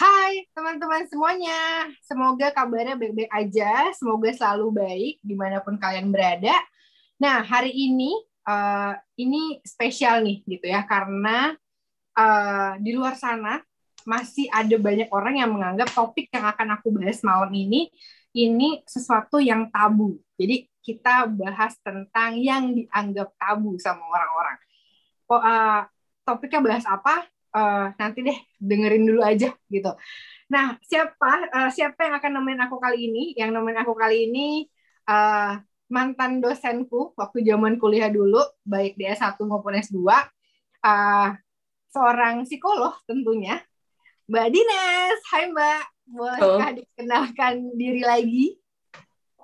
Hai teman-teman semuanya, semoga kabarnya baik-baik aja, semoga selalu baik di mana pun kalian berada. Nah hari ini uh, ini spesial nih gitu ya. Karena uh, di luar sana masih ada banyak orang yang menganggap topik yang akan aku bahas malam ini ini sesuatu yang tabu. Jadi kita bahas tentang yang dianggap tabu sama orang-orang. Oh, uh, topiknya bahas apa? uh, nanti deh dengerin dulu aja gitu. Nah, siapa uh, siapa yang akan nemenin aku kali ini? Yang nemenin aku kali ini uh, mantan dosenku waktu zaman kuliah dulu, baik di S1 maupun S2. Uh, seorang psikolog tentunya. Mbak Dinas, hai Mbak. Bolehkah dikenalkan diri lagi?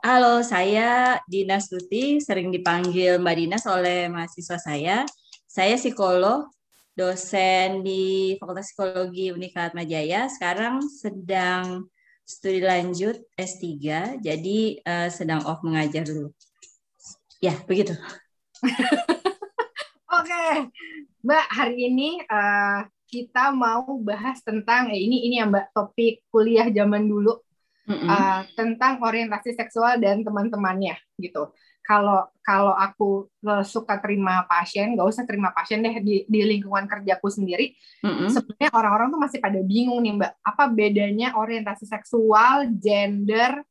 Halo, saya Dinas Tuti, sering dipanggil Mbak Dinas oleh mahasiswa saya. Saya psikolog dosen di Fakultas Psikologi Universitas Majaya, sekarang sedang studi lanjut S3, jadi uh, sedang off mengajar dulu. Ya, begitu. Oke, Mbak, hari ini uh, kita mau bahas tentang eh, ini ini ya Mbak topik kuliah zaman dulu mm -hmm. uh, tentang orientasi seksual dan teman-temannya gitu kalau kalau aku suka terima pasien, nggak usah terima pasien deh di, di lingkungan kerjaku sendiri. Mm-hmm. Sebenarnya orang-orang tuh masih pada bingung nih mbak, apa bedanya orientasi seksual, gender,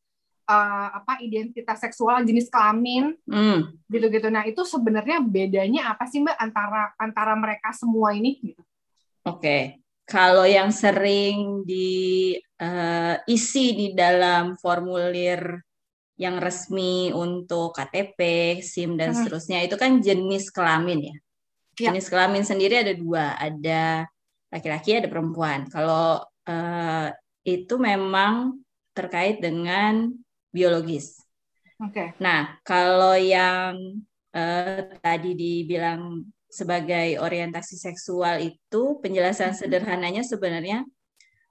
uh, apa identitas seksual, jenis kelamin, mm. gitu-gitu. Nah itu sebenarnya bedanya apa sih mbak antara antara mereka semua ini? Gitu. Oke, okay. kalau yang sering diisi uh, di dalam formulir yang resmi untuk KTP, SIM dan hmm. seterusnya itu kan jenis kelamin ya. ya. Jenis kelamin sendiri ada dua, ada laki-laki ada perempuan. Kalau uh, itu memang terkait dengan biologis. Oke. Okay. Nah, kalau yang uh, tadi dibilang sebagai orientasi seksual itu penjelasan hmm. sederhananya sebenarnya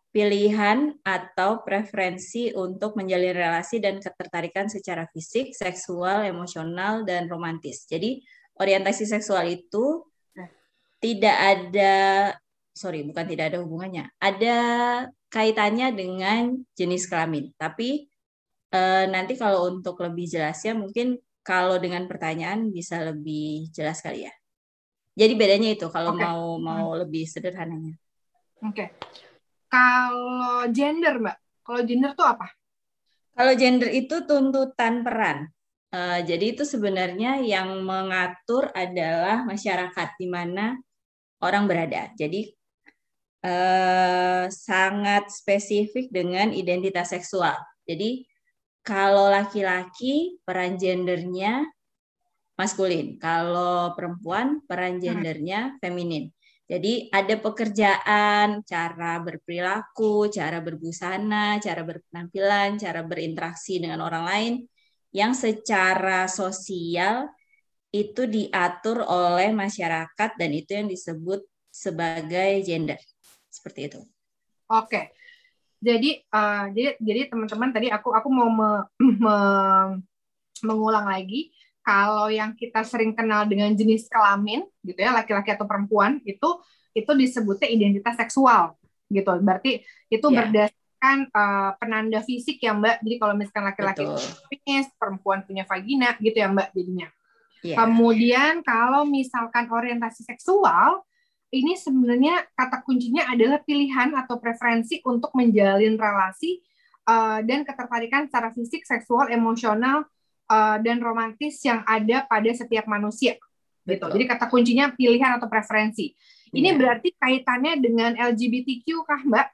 pilihan atau preferensi untuk menjalin relasi dan ketertarikan secara fisik, seksual, emosional, dan romantis. Jadi orientasi seksual itu tidak ada, sorry, bukan tidak ada hubungannya, ada kaitannya dengan jenis kelamin. Tapi eh, nanti kalau untuk lebih jelasnya mungkin kalau dengan pertanyaan bisa lebih jelas kali ya. Jadi bedanya itu kalau okay. mau mau hmm. lebih sederhananya. Oke. Okay. Kalau gender, Mbak, kalau gender tuh apa? Kalau gender itu tuntutan peran. Uh, jadi itu sebenarnya yang mengatur adalah masyarakat di mana orang berada. Jadi uh, sangat spesifik dengan identitas seksual. Jadi kalau laki-laki peran gendernya maskulin, kalau perempuan peran hmm. gendernya feminin. Jadi ada pekerjaan, cara berperilaku, cara berbusana, cara berpenampilan, cara berinteraksi dengan orang lain yang secara sosial itu diatur oleh masyarakat dan itu yang disebut sebagai gender. Seperti itu. Oke. Jadi uh, jadi jadi teman-teman tadi aku aku mau me, me, mengulang lagi kalau yang kita sering kenal dengan jenis kelamin gitu ya laki-laki atau perempuan itu itu disebutnya identitas seksual gitu berarti itu yeah. berdasarkan uh, penanda fisik ya mbak jadi kalau misalkan laki-laki penis perempuan punya vagina gitu ya mbak jadinya yeah. kemudian kalau misalkan orientasi seksual ini sebenarnya kata kuncinya adalah pilihan atau preferensi untuk menjalin relasi uh, dan ketertarikan secara fisik, seksual, emosional, uh, dan romantis yang ada pada setiap manusia. Gitu. Jadi kata kuncinya pilihan atau preferensi. Ini yeah. berarti kaitannya dengan LGBTQ kah, Mbak?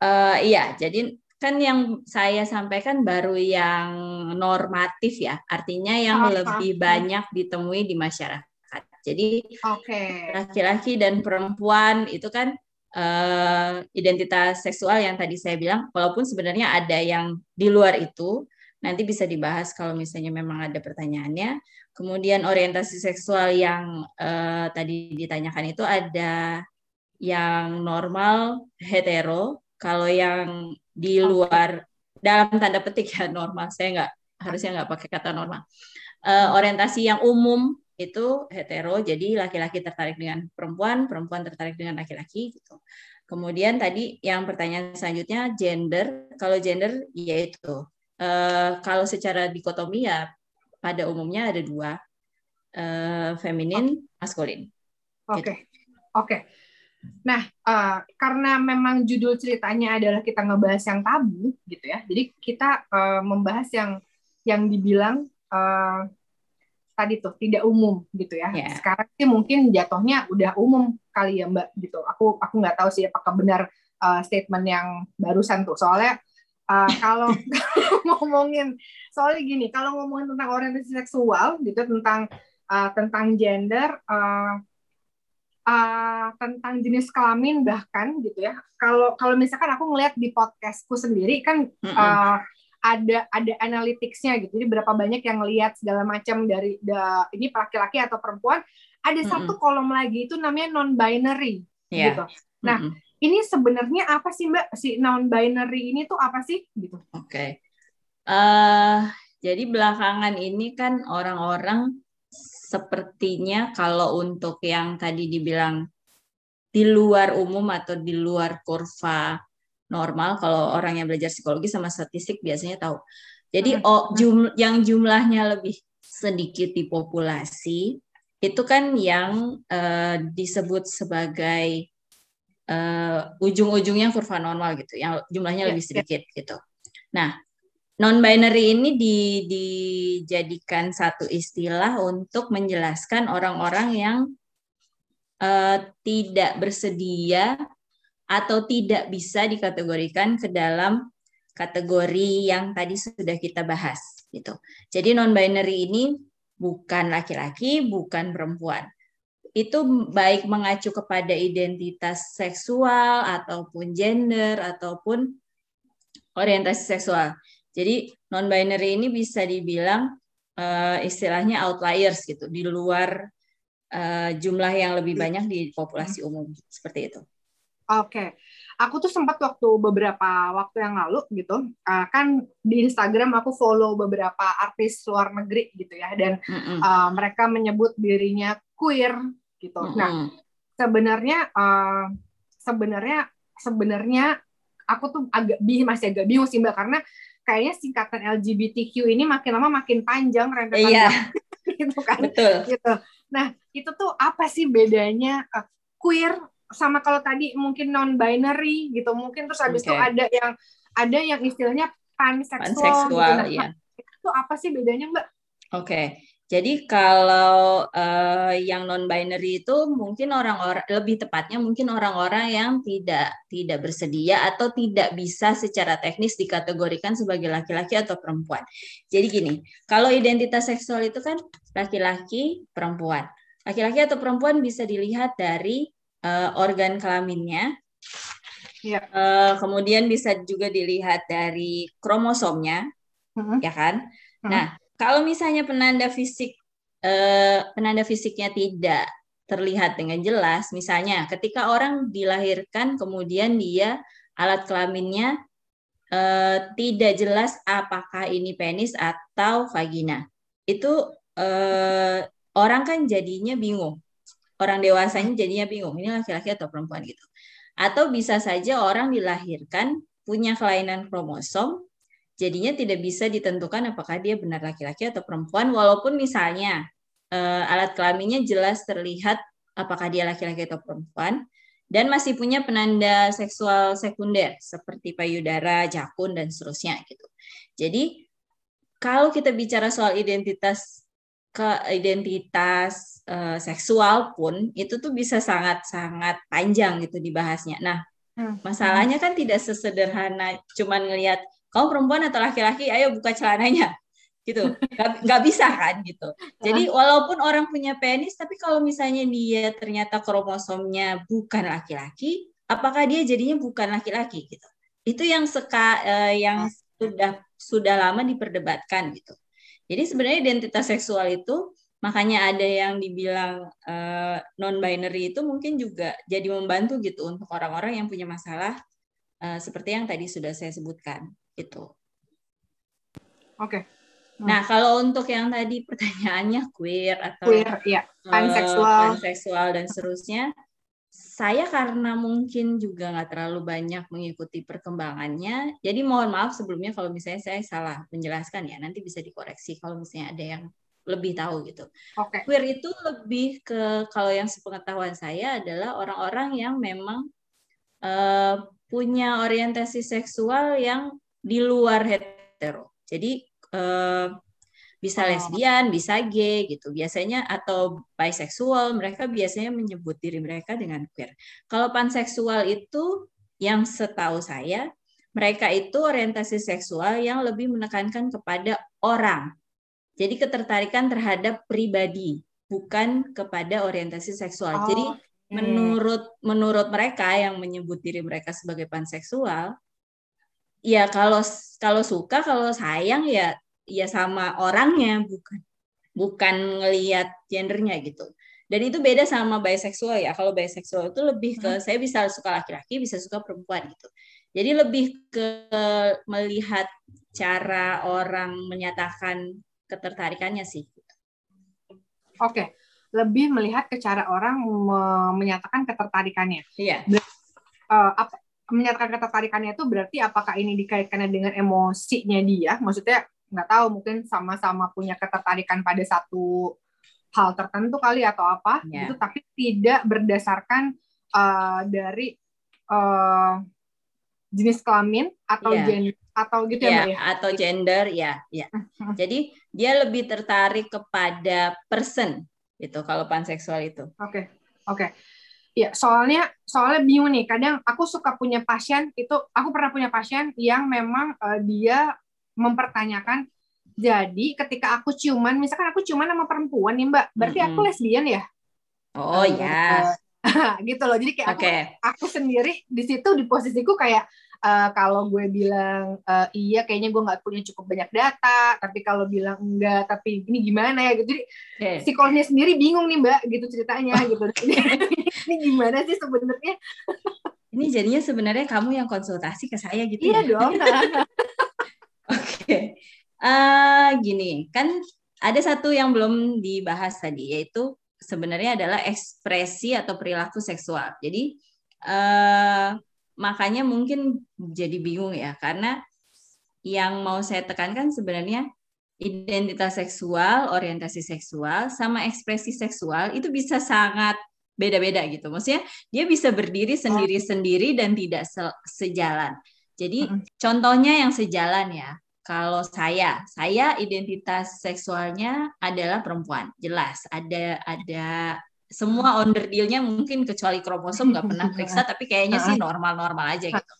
Uh, iya, jadi kan yang saya sampaikan baru yang normatif ya, artinya yang oh, lebih oh. banyak ditemui di masyarakat. Jadi okay. laki-laki dan perempuan itu kan uh, identitas seksual yang tadi saya bilang, walaupun sebenarnya ada yang di luar itu, Nanti bisa dibahas kalau misalnya memang ada pertanyaannya. Kemudian orientasi seksual yang uh, tadi ditanyakan itu ada yang normal hetero, kalau yang di luar dalam tanda petik ya normal. Saya nggak harusnya nggak pakai kata normal. Uh, orientasi yang umum itu hetero, jadi laki-laki tertarik dengan perempuan, perempuan tertarik dengan laki-laki gitu. Kemudian tadi yang pertanyaan selanjutnya gender. Kalau gender yaitu uh, kalau secara dikotomi ya pada umumnya ada dua, uh, feminin, maskulin. Oke, okay. gitu. oke. Okay. Nah, uh, karena memang judul ceritanya adalah kita ngebahas yang tabu, gitu ya. Jadi kita uh, membahas yang yang dibilang uh, tadi tuh tidak umum gitu ya. Yeah. Sekarang sih mungkin jatuhnya udah umum kali ya Mbak gitu. Aku aku nggak tahu sih apakah benar uh, statement yang barusan tuh. Soalnya uh, kalau ngomongin soalnya gini, kalau ngomongin tentang orientasi seksual gitu tentang uh, tentang gender uh, uh, tentang jenis kelamin bahkan gitu ya. Kalau kalau misalkan aku ngelihat di podcastku sendiri kan mm -hmm. uh, ada ada analyticsnya gitu. Jadi berapa banyak yang lihat segala macam dari the, ini laki-laki atau perempuan. Ada mm -hmm. satu kolom lagi itu namanya non binary yeah. gitu. Nah, mm -hmm. Ini sebenarnya apa sih Mbak si non binary ini tuh apa sih gitu? Oke. Okay. Uh, eh, jadi belakangan ini kan orang-orang sepertinya kalau untuk yang tadi dibilang di luar umum atau di luar kurva normal kalau orang yang belajar psikologi sama statistik biasanya tahu. Jadi oh, jum, yang jumlahnya lebih sedikit di populasi itu kan yang uh, disebut sebagai uh, ujung-ujungnya kurva normal gitu, yang jumlahnya yeah, lebih ya. sedikit yeah. gitu. Nah, non binary ini di, dijadikan satu istilah untuk menjelaskan orang-orang yang uh, tidak bersedia atau tidak bisa dikategorikan ke dalam kategori yang tadi sudah kita bahas gitu. Jadi non binary ini bukan laki-laki, bukan perempuan. Itu baik mengacu kepada identitas seksual ataupun gender ataupun orientasi seksual. Jadi non binary ini bisa dibilang uh, istilahnya outliers gitu, di luar uh, jumlah yang lebih banyak di populasi umum seperti itu. Oke, aku tuh sempat waktu beberapa waktu yang lalu gitu, uh, kan di Instagram aku follow beberapa artis luar negeri gitu ya, dan mm -hmm. uh, mereka menyebut dirinya queer gitu. Mm -hmm. Nah, sebenarnya uh, sebenarnya sebenarnya aku tuh agak bingung masih agak bingung sih mbak karena kayaknya singkatan LGBTQ ini makin lama makin panjang rentetan iya. gitu kan. Betul. Gitu. Nah, itu tuh apa sih bedanya uh, queer sama kalau tadi mungkin non binary gitu mungkin terus habis okay. itu ada yang ada yang istilahnya panseksual, panseksual gitu. Nah, iya. itu apa sih bedanya mbak? Oke. Okay. Jadi kalau uh, yang non binary itu mungkin orang-orang lebih tepatnya mungkin orang-orang yang tidak tidak bersedia atau tidak bisa secara teknis dikategorikan sebagai laki-laki atau perempuan. Jadi gini, kalau identitas seksual itu kan laki-laki, perempuan. Laki-laki atau perempuan bisa dilihat dari uh, organ kelaminnya. Ya. Uh, kemudian bisa juga dilihat dari kromosomnya, uh-huh. ya kan? Uh-huh. Nah, kalau misalnya penanda fisik uh, penanda fisiknya tidak terlihat dengan jelas, misalnya ketika orang dilahirkan kemudian dia alat kelaminnya uh, tidak jelas apakah ini penis atau vagina, itu uh, orang kan jadinya bingung orang dewasanya jadinya bingung ini laki-laki atau perempuan gitu. Atau bisa saja orang dilahirkan punya kelainan kromosom jadinya tidak bisa ditentukan apakah dia benar laki-laki atau perempuan walaupun misalnya uh, alat kelaminnya jelas terlihat apakah dia laki-laki atau perempuan dan masih punya penanda seksual sekunder seperti payudara, jakun dan seterusnya gitu. Jadi kalau kita bicara soal identitas ke identitas uh, seksual pun itu tuh bisa sangat-sangat panjang gitu dibahasnya. Nah, hmm. masalahnya kan tidak sesederhana cuman ngelihat kamu perempuan atau laki-laki, ayo buka celananya gitu. Gak, gak bisa kan gitu. Jadi walaupun orang punya penis, tapi kalau misalnya dia ternyata kromosomnya bukan laki-laki, apakah dia jadinya bukan laki-laki gitu? Itu yang seka, uh, yang sudah sudah lama diperdebatkan gitu. Jadi sebenarnya identitas seksual itu makanya ada yang dibilang uh, eh, non binary itu mungkin juga jadi membantu gitu untuk orang-orang yang punya masalah uh, seperti yang tadi sudah saya sebutkan itu. Oke. Okay. Hmm. Nah, kalau untuk yang tadi pertanyaannya queer atau queer, ya, panseksual, uh, panseksual dan seterusnya, saya karena mungkin juga nggak terlalu banyak mengikuti perkembangannya, jadi mohon maaf sebelumnya kalau misalnya saya salah menjelaskan ya, nanti bisa dikoreksi kalau misalnya ada yang lebih tahu gitu. Okay. Queer itu lebih ke kalau yang sepengetahuan saya adalah orang-orang yang memang uh, punya orientasi seksual yang di luar hetero. Jadi uh, bisa lesbian, bisa gay gitu. Biasanya atau bisexual, mereka biasanya menyebut diri mereka dengan queer. Kalau panseksual itu yang setahu saya, mereka itu orientasi seksual yang lebih menekankan kepada orang. Jadi ketertarikan terhadap pribadi, bukan kepada orientasi seksual. Oh. Jadi menurut menurut mereka yang menyebut diri mereka sebagai panseksual, ya kalau kalau suka, kalau sayang ya ya sama orangnya bukan bukan ngelihat gendernya gitu. Dan itu beda sama bisexual ya. Kalau bisexual itu lebih ke hmm. saya bisa suka laki-laki bisa suka perempuan gitu. Jadi lebih ke melihat cara orang menyatakan ketertarikannya sih. Oke okay. lebih melihat ke cara orang menyatakan ketertarikannya. Iya. Uh, apa menyatakan ketertarikannya itu berarti apakah ini dikaitkannya dengan emosinya dia maksudnya nggak tahu mungkin sama-sama punya ketertarikan pada satu hal tertentu kali atau apa yeah. gitu tapi tidak berdasarkan uh, dari uh, jenis kelamin atau yeah. gender atau gitu yeah, ya, ya atau gender ya ya hmm. jadi dia lebih tertarik kepada person itu kalau panseksual itu oke okay. oke okay. Ya, soalnya soalnya bingung nih. Kadang aku suka punya pasien itu, aku pernah punya pasien yang memang uh, dia mempertanyakan jadi ketika aku ciuman misalkan aku ciuman sama perempuan nih mbak berarti mm -hmm. aku lesbian ya oh uh, ya gitu loh jadi kayak okay. aku aku sendiri di situ di posisiku kayak uh, kalau gue bilang uh, iya kayaknya gue nggak punya cukup banyak data tapi kalau bilang enggak tapi ini gimana ya gitu jadi okay. psikolognya sendiri bingung nih mbak gitu ceritanya gitu ini gimana sih sebenarnya ini jadinya sebenarnya kamu yang konsultasi ke saya gitu iya ya? dong Oke, uh, gini kan ada satu yang belum dibahas tadi yaitu sebenarnya adalah ekspresi atau perilaku seksual. Jadi uh, makanya mungkin jadi bingung ya karena yang mau saya tekankan sebenarnya identitas seksual, orientasi seksual, sama ekspresi seksual itu bisa sangat beda-beda gitu. Maksudnya dia bisa berdiri sendiri-sendiri dan tidak se sejalan. Jadi contohnya yang sejalan ya. Kalau saya, saya identitas seksualnya adalah perempuan, jelas. Ada ada semua under dealnya mungkin kecuali kromosom nggak pernah periksa, tapi kayaknya sih normal-normal aja gitu.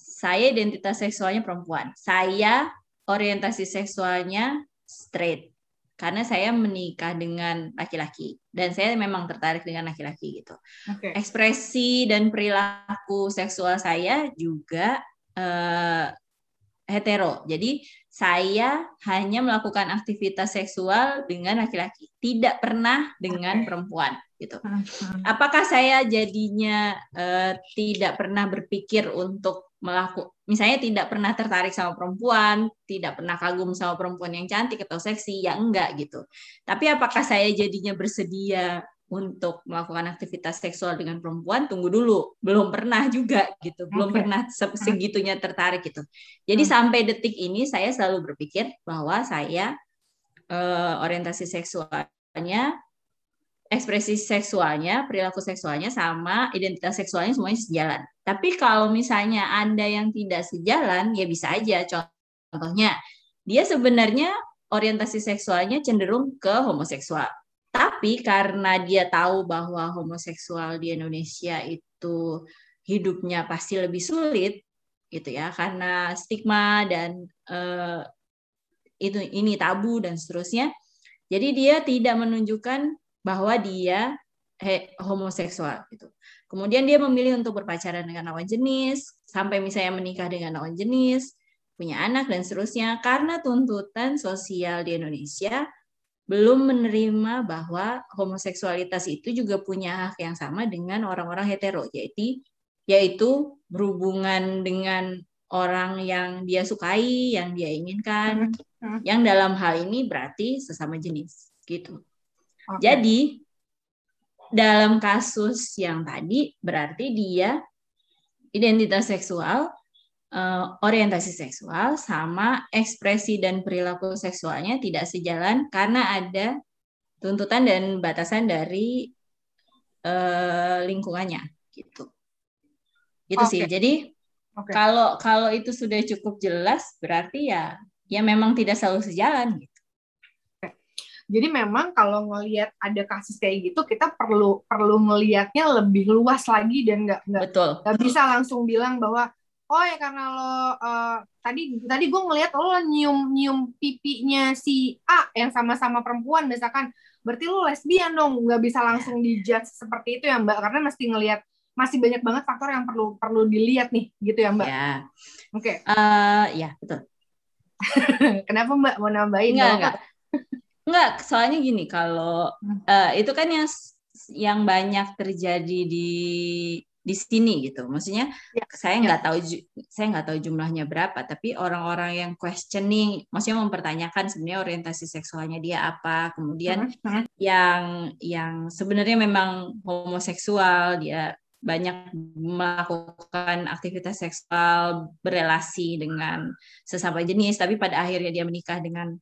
Saya identitas seksualnya perempuan. Saya orientasi seksualnya straight karena saya menikah dengan laki-laki dan saya memang tertarik dengan laki-laki gitu. Okay. Ekspresi dan perilaku seksual saya juga uh, hetero. Jadi saya hanya melakukan aktivitas seksual dengan laki-laki, tidak pernah dengan perempuan gitu. Apakah saya jadinya uh, tidak pernah berpikir untuk melakukan misalnya tidak pernah tertarik sama perempuan, tidak pernah kagum sama perempuan yang cantik atau seksi, ya enggak gitu. Tapi apakah saya jadinya bersedia untuk melakukan aktivitas seksual dengan perempuan tunggu dulu belum pernah juga gitu belum okay. pernah segitunya tertarik gitu jadi hmm. sampai detik ini saya selalu berpikir bahwa saya uh, orientasi seksualnya ekspresi seksualnya, perilaku seksualnya sama identitas seksualnya semuanya sejalan. Tapi kalau misalnya Anda yang tidak sejalan, ya bisa aja. Contohnya, dia sebenarnya orientasi seksualnya cenderung ke homoseksual. Tapi karena dia tahu bahwa homoseksual di Indonesia itu hidupnya pasti lebih sulit, gitu ya, karena stigma dan uh, itu ini tabu dan seterusnya. Jadi dia tidak menunjukkan bahwa dia he, homoseksual gitu. Kemudian dia memilih untuk berpacaran dengan lawan jenis, sampai misalnya menikah dengan lawan jenis, punya anak dan seterusnya karena tuntutan sosial di Indonesia belum menerima bahwa homoseksualitas itu juga punya hak yang sama dengan orang-orang hetero, yaitu yaitu berhubungan dengan orang yang dia sukai, yang dia inginkan, Hmm. yang dalam hal ini berarti sesama jenis gitu. Oke. Jadi dalam kasus yang tadi berarti dia identitas seksual, eh, orientasi seksual sama ekspresi dan perilaku seksualnya tidak sejalan karena ada tuntutan dan batasan dari eh, lingkungannya gitu. Gitu sih. Oke. Jadi Oke. kalau kalau itu sudah cukup jelas berarti ya ya memang tidak selalu sejalan gitu. Jadi memang kalau ngelihat ada kasus kayak gitu, kita perlu perlu ngelihatnya lebih luas lagi dan nggak nggak bisa langsung bilang bahwa oh ya karena lo eh, tadi tadi gue ngelihat lo nyium nyium pipinya si A yang sama-sama perempuan misalkan. Berarti lo lesbian dong nggak bisa langsung dijudge seperti itu ya mbak. Karena mesti ngelihat masih banyak banget faktor yang perlu perlu dilihat nih gitu ya mbak? Ya. oke. Eh, ya, betul. kenapa mbak? Mau nambahin Enggak, Nggak. Enggak. Enggak, soalnya gini, kalau eh, itu kan yang yang banyak terjadi di di sini gitu. Maksudnya Ya, saya ya. nggak tahu ju- saya nggak tahu jumlahnya berapa, tapi orang-orang yang questioning, maksudnya mempertanyakan sebenarnya orientasi seksualnya dia apa, kemudian hmm. yang yang sebenarnya memang homoseksual, dia banyak melakukan aktivitas seksual berelasi dengan sesama jenis, tapi pada akhirnya dia menikah dengan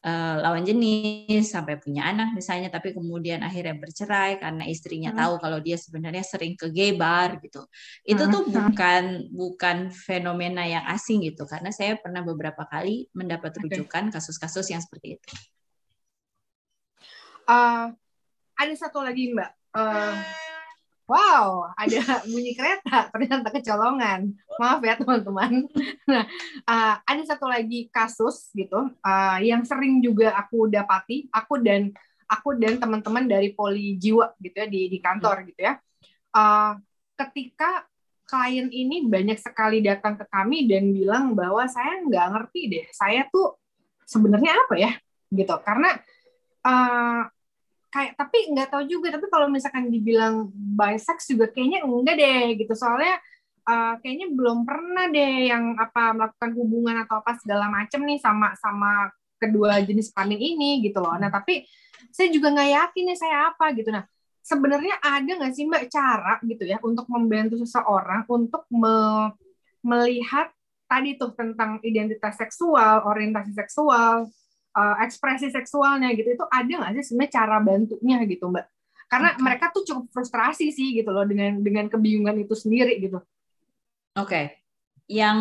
eh, lawan jenis sampai punya anak misalnya, tapi kemudian akhirnya bercerai karena istrinya Hmm. tahu kalau dia sebenarnya sering ke gay bar gitu. Itu Hmm, tuh bukan bukan fenomena yang asing gitu, karena saya pernah beberapa kali mendapat rujukan kasus-kasus yang seperti itu. Eh, ada satu lagi mbak Eh, wow ada bunyi kereta ternyata kecolongan. Maaf ya teman-teman. Nah eh, ada satu lagi kasus gitu eh, yang sering juga aku dapati aku dan aku dan teman-teman dari poli jiwa gitu ya di di kantor gitu ya. Eh, ketika klien ini banyak sekali datang ke kami dan bilang bahwa saya nggak ngerti deh saya tuh sebenarnya apa ya gitu. Karena eh, kayak tapi nggak tahu juga tapi kalau misalkan dibilang bisex juga kayaknya enggak deh gitu. Soalnya uh, kayaknya belum pernah deh yang apa melakukan hubungan atau apa segala macem nih sama sama kedua jenis kelamin ini gitu loh. Nah tapi saya juga nggak yakin nih saya apa gitu. Nah sebenarnya ada nggak sih mbak cara gitu ya untuk membantu seseorang untuk me- melihat tadi tuh tentang identitas seksual orientasi seksual uh, ekspresi seksualnya gitu itu ada nggak sih sebenarnya cara bantunya gitu mbak? Karena mereka tuh cukup frustrasi sih gitu loh dengan dengan kebingungan itu sendiri gitu. Oke, yang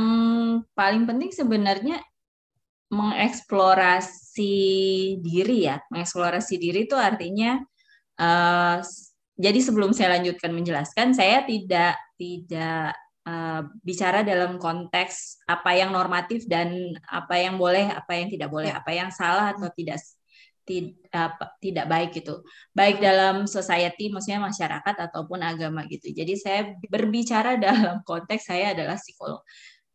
paling penting sebenarnya mengeksplorasi diri ya. Mengeksplorasi diri itu artinya eh, s- jadi sebelum saya lanjutkan menjelaskan, saya tidak tidak eh, bicara dalam konteks apa yang normatif dan apa yang boleh, apa yang tidak boleh, apa yang salah atau tidak tid- apa- tidak baik gitu. Baik dalam society, maksudnya masyarakat ataupun agama gitu. Jadi saya berbicara dalam konteks saya adalah psikolog.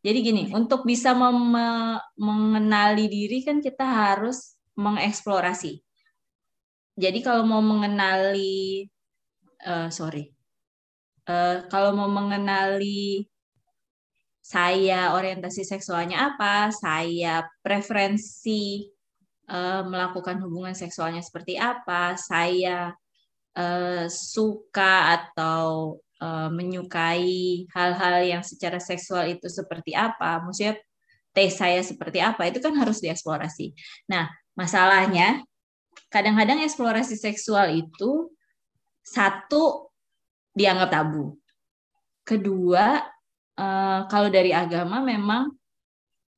Jadi gini, untuk bisa mengenali diri kan kita harus mengeksplorasi. Jadi kalau mau mengenali, eh, sorry, Eh, kalau mau mengenali saya orientasi seksualnya apa, saya preferensi eh, melakukan hubungan seksualnya seperti apa, saya eh, suka atau eh, menyukai hal-hal yang secara seksual itu seperti apa, maksudnya tes saya seperti apa, itu kan harus dieksplorasi. Nah, masalahnya kadang-kadang eksplorasi seksual itu satu dianggap tabu. Kedua, eh, kalau dari agama memang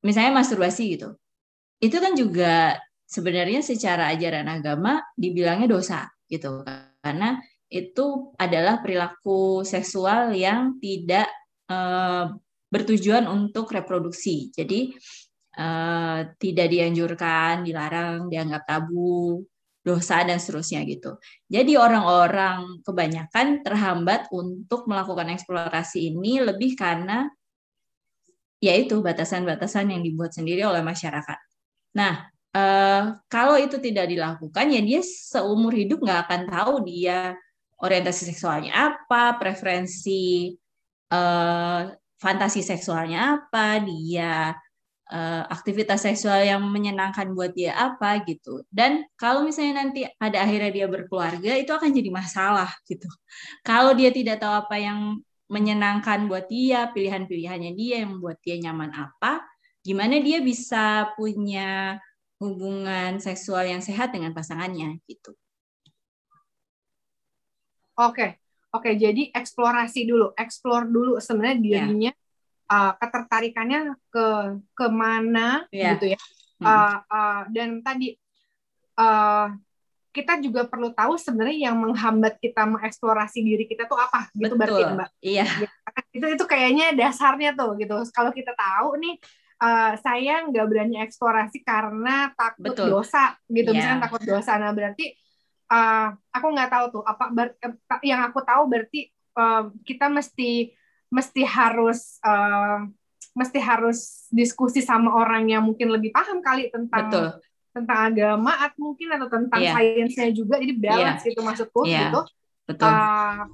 misalnya masturbasi gitu. Itu kan juga sebenarnya secara ajaran agama dibilangnya dosa gitu karena itu adalah perilaku seksual yang tidak eh, bertujuan untuk reproduksi. Jadi eh, tidak dianjurkan, dilarang, dianggap tabu, dosa dan seterusnya gitu. Jadi orang-orang kebanyakan terhambat untuk melakukan eksplorasi ini lebih karena yaitu batasan-batasan yang dibuat sendiri oleh masyarakat. Nah, eh, kalau itu tidak dilakukan ya dia seumur hidup nggak akan tahu dia orientasi seksualnya apa, preferensi eh, fantasi seksualnya apa, dia uh, aktivitas seksual yang menyenangkan buat dia apa gitu. Dan kalau misalnya nanti pada akhirnya dia berkeluarga itu akan jadi masalah gitu. Kalau dia tidak tahu apa yang menyenangkan buat dia, pilihan-pilihannya dia yang membuat dia nyaman apa, gimana dia bisa punya hubungan seksual yang sehat dengan pasangannya gitu. Oke, oke. Jadi eksplorasi dulu, eksplor dulu sebenarnya iya. dirinya yeah uh, ketertarikannya ke ke mana yeah. gitu ya. Uh, uh, dan tadi uh, kita juga perlu tahu sebenarnya yang menghambat kita mengeksplorasi diri kita tuh apa gitu Betul. berarti mbak. Iya. Ya, itu itu kayaknya dasarnya tuh gitu. Kalau kita tahu nih uh, saya nggak berani eksplorasi karena takut Betul. dosa gitu, yeah. misalnya takut dosa. Nah berarti uh, aku nggak tahu tuh apa ber, yang aku tahu berarti uh, kita mesti mesti harus uh, mesti harus diskusi sama orang yang mungkin lebih paham kali tentang Betul. tentang agama atau mungkin atau tentang yeah. sainsnya juga jadi balance yeah. gitu maksudku yeah. gitu Betul. Uh,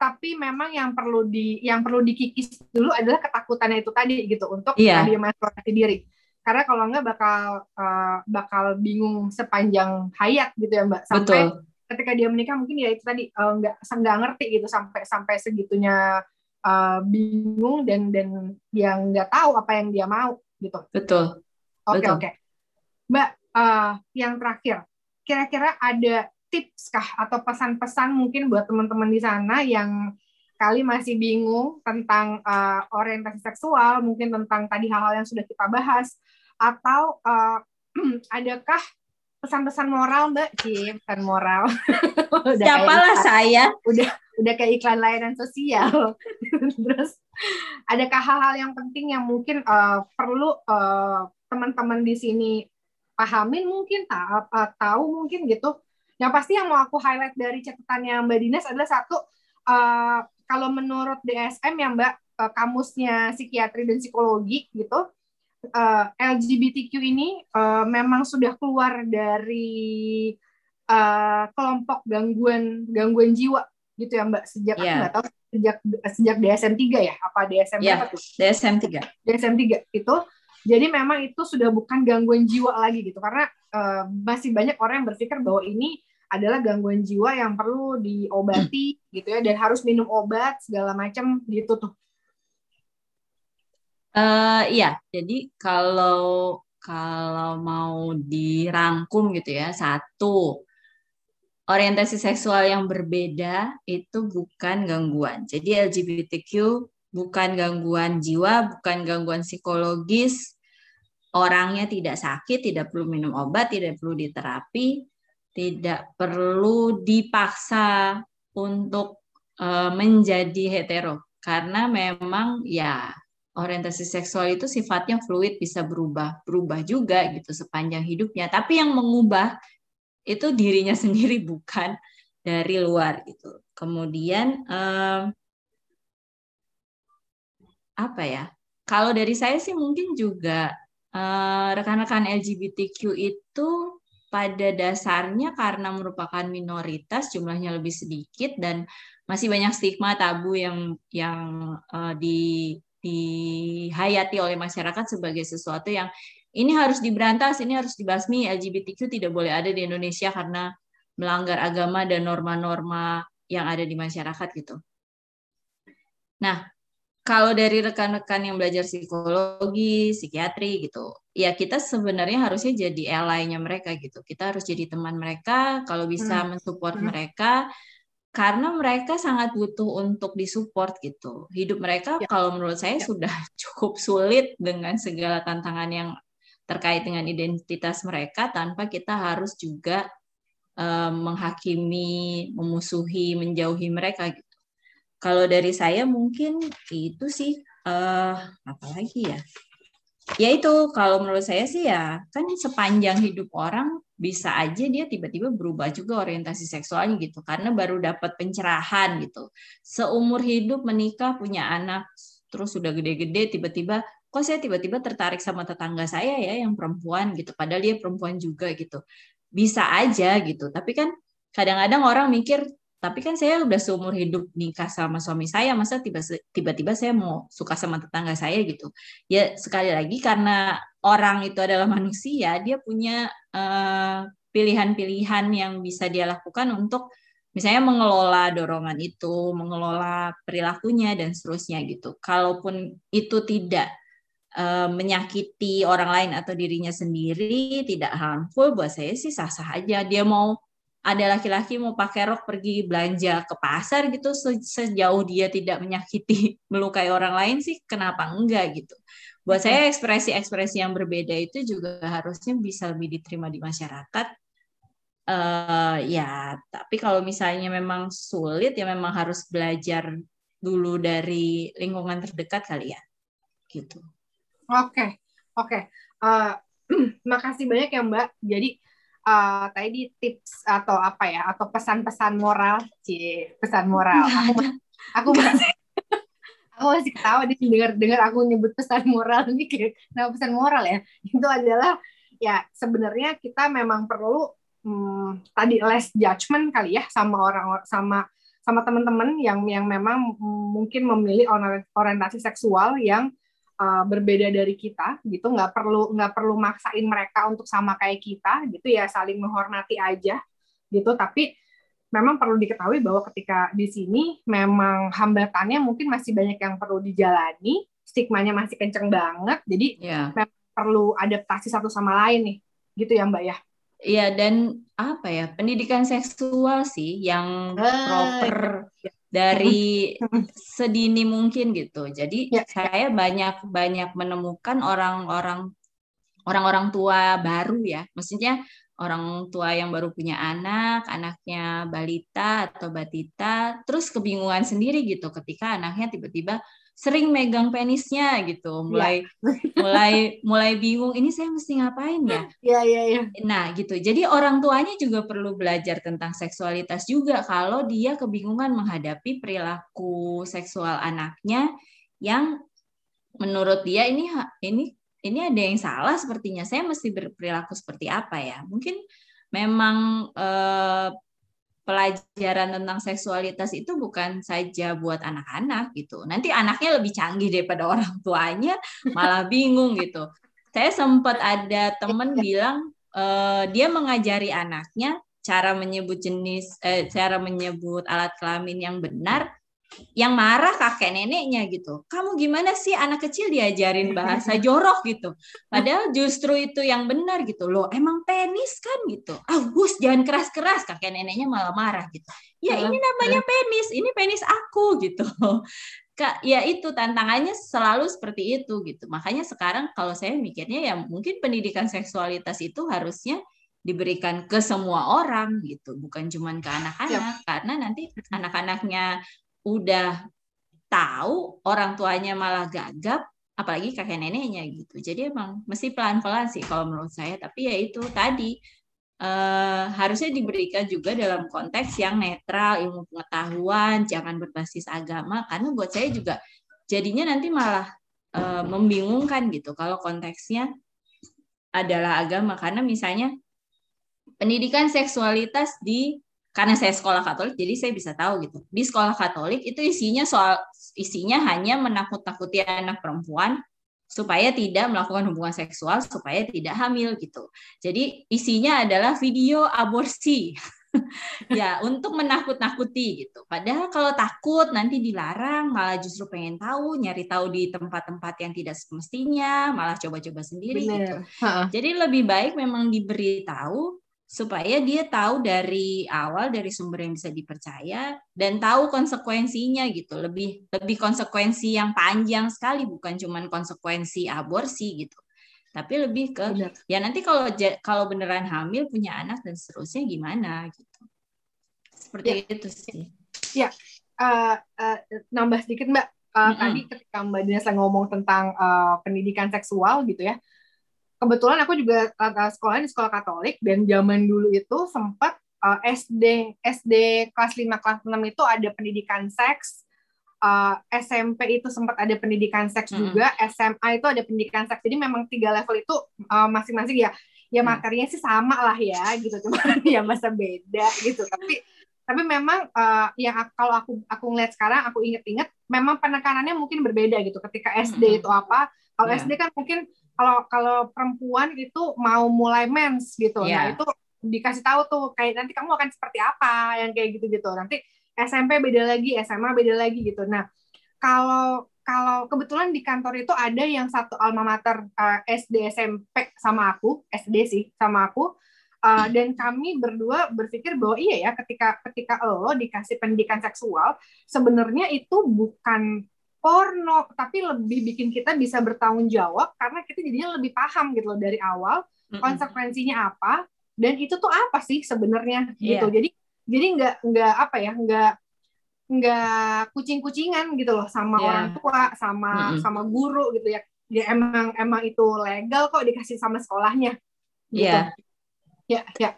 tapi memang yang perlu di yang perlu dikikis dulu adalah ketakutannya itu tadi gitu untuk yeah. tadi mengeksplorasi diri karena kalau enggak bakal uh, bakal bingung sepanjang hayat gitu ya mbak sampai Betul. ketika dia menikah mungkin ya itu tadi uh, nggak nggak ngerti gitu sampai sampai segitunya uh, bingung dan dan yang nggak tahu apa yang dia mau gitu. Betul. Oke okay, oke. Okay. Mbak, uh, yang terakhir, kira-kira ada tips kah atau pesan-pesan mungkin buat teman-teman di sana yang kali masih bingung tentang uh, orientasi seksual, mungkin tentang tadi hal-hal yang sudah kita bahas, atau uh, adakah pesan-pesan moral mbak sih pesan moral siapalah saya udah udah kayak iklan layanan sosial. Terus adakah hal-hal yang penting yang mungkin uh, perlu uh, teman-teman di sini pahamin mungkin tak uh, tahu mungkin gitu? Yang pasti yang mau aku highlight dari catatannya mbak Dinas adalah satu uh, kalau menurut DSM ya mbak uh, kamusnya psikiatri dan psikologi gitu uh, LGBTQ ini uh, memang sudah keluar dari uh, kelompok gangguan gangguan jiwa gitu ya Mbak sejak yeah. nggak tahu sejak sejak DSM 3 ya apa DSM yeah, berapa tuh? DSM 3. DSM 3 itu jadi memang itu sudah bukan gangguan jiwa lagi gitu karena uh, masih banyak orang yang berpikir bahwa ini adalah gangguan jiwa yang perlu diobati gitu ya dan harus minum obat segala macam gitu tuh. Uh, iya, jadi kalau kalau mau dirangkum gitu ya, satu orientasi seksual yang berbeda itu bukan gangguan. Jadi LGBTQ bukan gangguan jiwa, bukan gangguan psikologis. Orangnya tidak sakit, tidak perlu minum obat, tidak perlu diterapi, tidak perlu dipaksa untuk uh, menjadi hetero karena memang ya orientasi seksual itu sifatnya fluid bisa berubah berubah juga gitu sepanjang hidupnya tapi yang mengubah itu dirinya sendiri bukan dari luar gitu. Kemudian um, apa ya? Kalau dari saya sih mungkin juga uh, rekan-rekan LGBTQ itu pada dasarnya karena merupakan minoritas jumlahnya lebih sedikit dan masih banyak stigma tabu yang yang uh, di dihayati oleh masyarakat sebagai sesuatu yang ini harus diberantas, ini harus dibasmi, LGBTQ tidak boleh ada di Indonesia karena melanggar agama dan norma-norma yang ada di masyarakat gitu. Nah, kalau dari rekan-rekan yang belajar psikologi, psikiatri gitu, ya kita sebenarnya harusnya jadi ally-nya mereka gitu. Kita harus jadi teman mereka, kalau bisa hmm. mensupport hmm. mereka, karena mereka sangat butuh untuk disupport gitu. Hidup mereka ya. kalau menurut saya ya. sudah cukup sulit dengan segala tantangan yang terkait dengan identitas mereka tanpa kita harus juga uh, menghakimi, memusuhi, menjauhi mereka gitu. Kalau dari saya mungkin itu sih uh, apa lagi ya? Ya itu kalau menurut saya sih ya kan sepanjang hidup orang bisa aja dia tiba-tiba berubah juga orientasi seksualnya gitu karena baru dapat pencerahan gitu seumur hidup menikah punya anak terus sudah gede-gede tiba-tiba kok saya tiba-tiba tertarik sama tetangga saya ya yang perempuan gitu. Padahal dia perempuan juga gitu. Bisa aja gitu. Tapi kan kadang-kadang orang mikir tapi kan saya udah seumur hidup nikah sama suami saya masa tiba-tiba saya mau suka sama tetangga saya? gitu. Ya sekali lagi karena orang itu adalah manusia dia punya eh, pilihan-pilihan yang bisa dia lakukan untuk misalnya mengelola dorongan itu mengelola perilakunya dan seterusnya gitu. Kalaupun itu tidak uh, menyakiti orang lain atau dirinya sendiri tidak harmful buat saya sih sah-sah aja. Dia mau ada laki-laki mau pakai rok pergi belanja ke pasar gitu sejauh dia tidak menyakiti melukai orang lain sih kenapa enggak gitu. Buat saya ekspresi-ekspresi yang berbeda itu juga harusnya bisa lebih diterima di masyarakat. Uh, ya tapi kalau misalnya memang sulit ya memang harus belajar dulu dari lingkungan terdekat kali ya gitu oke okay. oke okay. uh, eh, makasih banyak ya mbak jadi uh, tadi tips atau apa ya atau pesan-pesan moral sih pesan moral aku aku masih aku masih ketawa di dengar dengar aku nyebut pesan moral ini kayak nah pesan moral ya itu adalah ya sebenarnya kita memang perlu hmm, tadi less judgment kali ya sama orang sama sama teman-teman yang yang memang mungkin memilih orientasi seksual yang uh, berbeda dari kita gitu. Nggak perlu nggak perlu maksain mereka untuk sama kayak kita gitu ya. Saling menghormati aja gitu. Tapi memang perlu diketahui bahwa ketika di sini memang hambatannya mungkin masih banyak yang perlu dijalani. Stigmanya masih kenceng banget. Jadi yeah. memang perlu adaptasi satu sama lain nih gitu ya mbak ya? Iya dan apa ya pendidikan seksual sih yang ah, proper ya dari sedini mungkin gitu. Jadi ya. saya banyak banyak menemukan orang-orang orang-orang tua baru ya. Maksudnya orang tua yang baru punya anak, anaknya balita atau batita, terus kebingungan sendiri gitu ketika anaknya tiba-tiba sering megang penisnya gitu, mulai ya. mulai mulai bingung ini saya mesti ngapain ya? Iya iya iya. Nah gitu, jadi orang tuanya juga perlu belajar tentang seksualitas juga kalau dia kebingungan menghadapi perilaku seksual anaknya yang menurut dia ini ini ini ada yang salah sepertinya. Saya mesti berperilaku seperti apa ya? Mungkin memang eh, pelajaran tentang seksualitas itu bukan saja buat anak-anak gitu. Nanti anaknya lebih canggih daripada orang tuanya, malah bingung gitu. Saya sempat ada temen bilang uh, dia mengajari anaknya cara menyebut jenis, eh, cara menyebut alat kelamin yang benar yang marah kakek neneknya gitu. Kamu gimana sih anak kecil diajarin bahasa jorok gitu. Padahal justru itu yang benar gitu. Loh, emang penis kan gitu. Ah, Gus, jangan keras-keras. Kakek neneknya malah marah gitu. Ya ini namanya penis, ini penis aku gitu. Kak, ya itu tantangannya selalu seperti itu gitu. Makanya sekarang kalau saya mikirnya ya mungkin pendidikan seksualitas itu harusnya diberikan ke semua orang gitu, bukan cuma ke anak-anak karena nanti anak-anaknya udah tahu orang tuanya malah gagap apalagi kakek neneknya gitu. Jadi emang mesti pelan-pelan sih kalau menurut saya. Tapi ya itu tadi eh, harusnya diberikan juga dalam konteks yang netral ilmu pengetahuan jangan berbasis agama. Karena buat saya juga jadinya nanti malah eh, membingungkan gitu kalau konteksnya adalah agama. Karena misalnya pendidikan seksualitas di karena saya sekolah Katolik jadi saya bisa tahu gitu. Di sekolah Katolik itu isinya soal isinya hanya menakut-nakuti anak perempuan supaya tidak melakukan hubungan seksual supaya tidak hamil gitu. Jadi isinya adalah video aborsi. Ya untuk menakut-nakuti gitu. Padahal kalau takut nanti dilarang malah justru pengen tahu nyari tahu di tempat-tempat yang tidak semestinya malah coba-coba sendiri Bener. gitu jadi lebih baik memang diberitahu supaya dia tahu dari awal dari sumber yang bisa dipercaya dan tahu konsekuensinya gitu lebih lebih konsekuensi yang panjang sekali bukan cuma konsekuensi aborsi gitu tapi lebih ke Benar. ya nanti kalau kalau beneran hamil punya anak dan seterusnya gimana gitu seperti ya. itu sih ya uh, uh, nambah sedikit mbak uh, mm -hmm. tadi ketika mbak Dina ngomong tentang uh, pendidikan seksual gitu ya kebetulan aku juga uh, sekolah di sekolah Katolik dan zaman dulu itu sempat uh, SD SD kelas 5 kelas 6 itu ada pendidikan seks uh, SMP itu sempat ada pendidikan seks mm -hmm. juga SMA itu ada pendidikan seks jadi memang tiga level itu masing-masing uh, ya ya materinya sih sama lah ya gitu cuma ya masa beda gitu tapi Tapi memang uh, yang kalau aku aku ngeliat sekarang, aku inget-inget, memang penekanannya mungkin berbeda gitu. Ketika SD mm -hmm. itu apa, kalau yeah. SD kan mungkin kalau kalau perempuan itu mau mulai mens gitu, yeah. nah itu dikasih tahu tuh kayak nanti kamu akan seperti apa yang kayak gitu gitu. Nanti SMP beda lagi, SMA beda lagi gitu. Nah kalau kalau kebetulan di kantor itu ada yang satu alma mater uh, eh, SD SMP sama aku, SD sih sama aku Uh, dan kami berdua berpikir bahwa iya ya ketika ketika lo dikasih pendidikan seksual sebenarnya itu bukan porno tapi lebih bikin kita bisa bertanggung jawab karena kita jadinya lebih paham gitu loh dari awal konsekuensinya apa dan itu tuh apa sih sebenarnya yeah. gitu jadi jadi nggak nggak apa ya nggak nggak kucing-kucingan gitu loh sama yeah. orang tua sama mm -hmm. sama guru gitu ya ya emang emang itu legal kok dikasih sama sekolahnya gitu. Yeah ya ya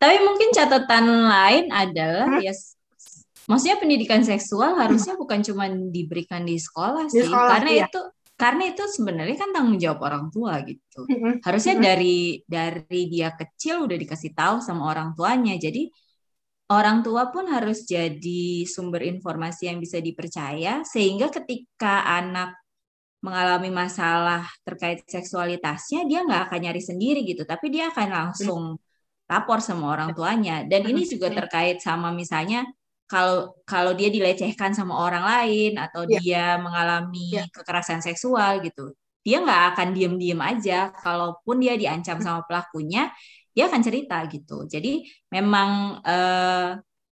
tapi mungkin catatan lain adalah ya maksudnya pendidikan seksual harusnya bukan cuma diberikan di sekolah sih di sekolah, karena iya. itu karena itu sebenarnya kan tanggung jawab orang tua gitu. Harusnya dari dari dia kecil udah dikasih tahu sama orang tuanya. Jadi orang tua pun harus jadi sumber informasi yang bisa dipercaya sehingga ketika anak mengalami masalah terkait seksualitasnya dia nggak akan nyari sendiri gitu. Tapi dia akan langsung lapor sama orang tuanya. Dan ini juga terkait sama misalnya kalau kalau dia dilecehkan sama orang lain atau yeah. dia mengalami yeah. kekerasan seksual gitu dia nggak akan diem-diem aja kalaupun dia diancam sama pelakunya dia akan cerita gitu jadi memang eh,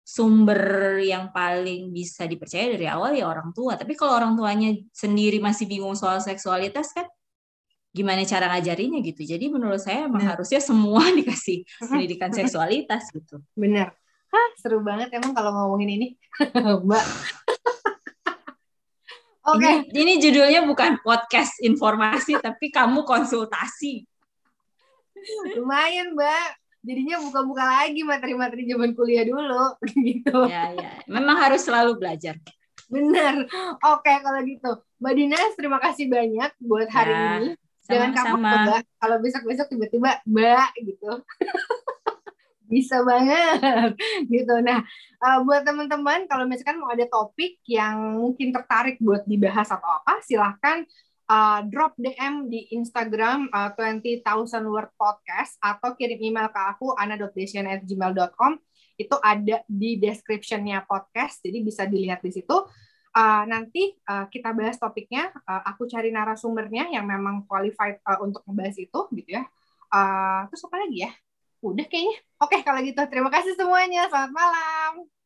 sumber yang paling bisa dipercaya dari awal ya orang tua tapi kalau orang tuanya sendiri masih bingung soal seksualitas kan gimana cara ngajarinya gitu. Jadi menurut saya emang harusnya semua dikasih pendidikan seksualitas gitu. Bener. Hah, seru banget emang kalau ngomongin ini, Mbak. Oke. Okay. Ini, ini judulnya bukan podcast informasi, tapi kamu konsultasi. Lumayan, Mbak. Jadinya buka-buka lagi materi-materi zaman kuliah dulu, gitu. Ya, ya. Memang harus selalu belajar. Bener. Oke, kalau gitu. Mbak Dinas, terima kasih banyak buat hari ya. ini jangan kamu mbak kalau besok besok tiba-tiba mbak gitu bisa banget gitu nah uh, buat teman-teman kalau misalkan mau ada topik yang mungkin tertarik buat dibahas atau apa silahkan uh, drop DM di Instagram uh, 20,000 word podcast atau kirim email ke aku ana.desian@gmail.com itu ada di descriptionnya podcast jadi bisa dilihat di situ uh, nanti uh, kita bahas topiknya. Uh, aku cari narasumbernya yang memang qualified uh, untuk membahas itu, gitu ya. Uh, terus apa lagi ya? Udah kayaknya. Oke, kalau gitu terima kasih semuanya. Selamat malam.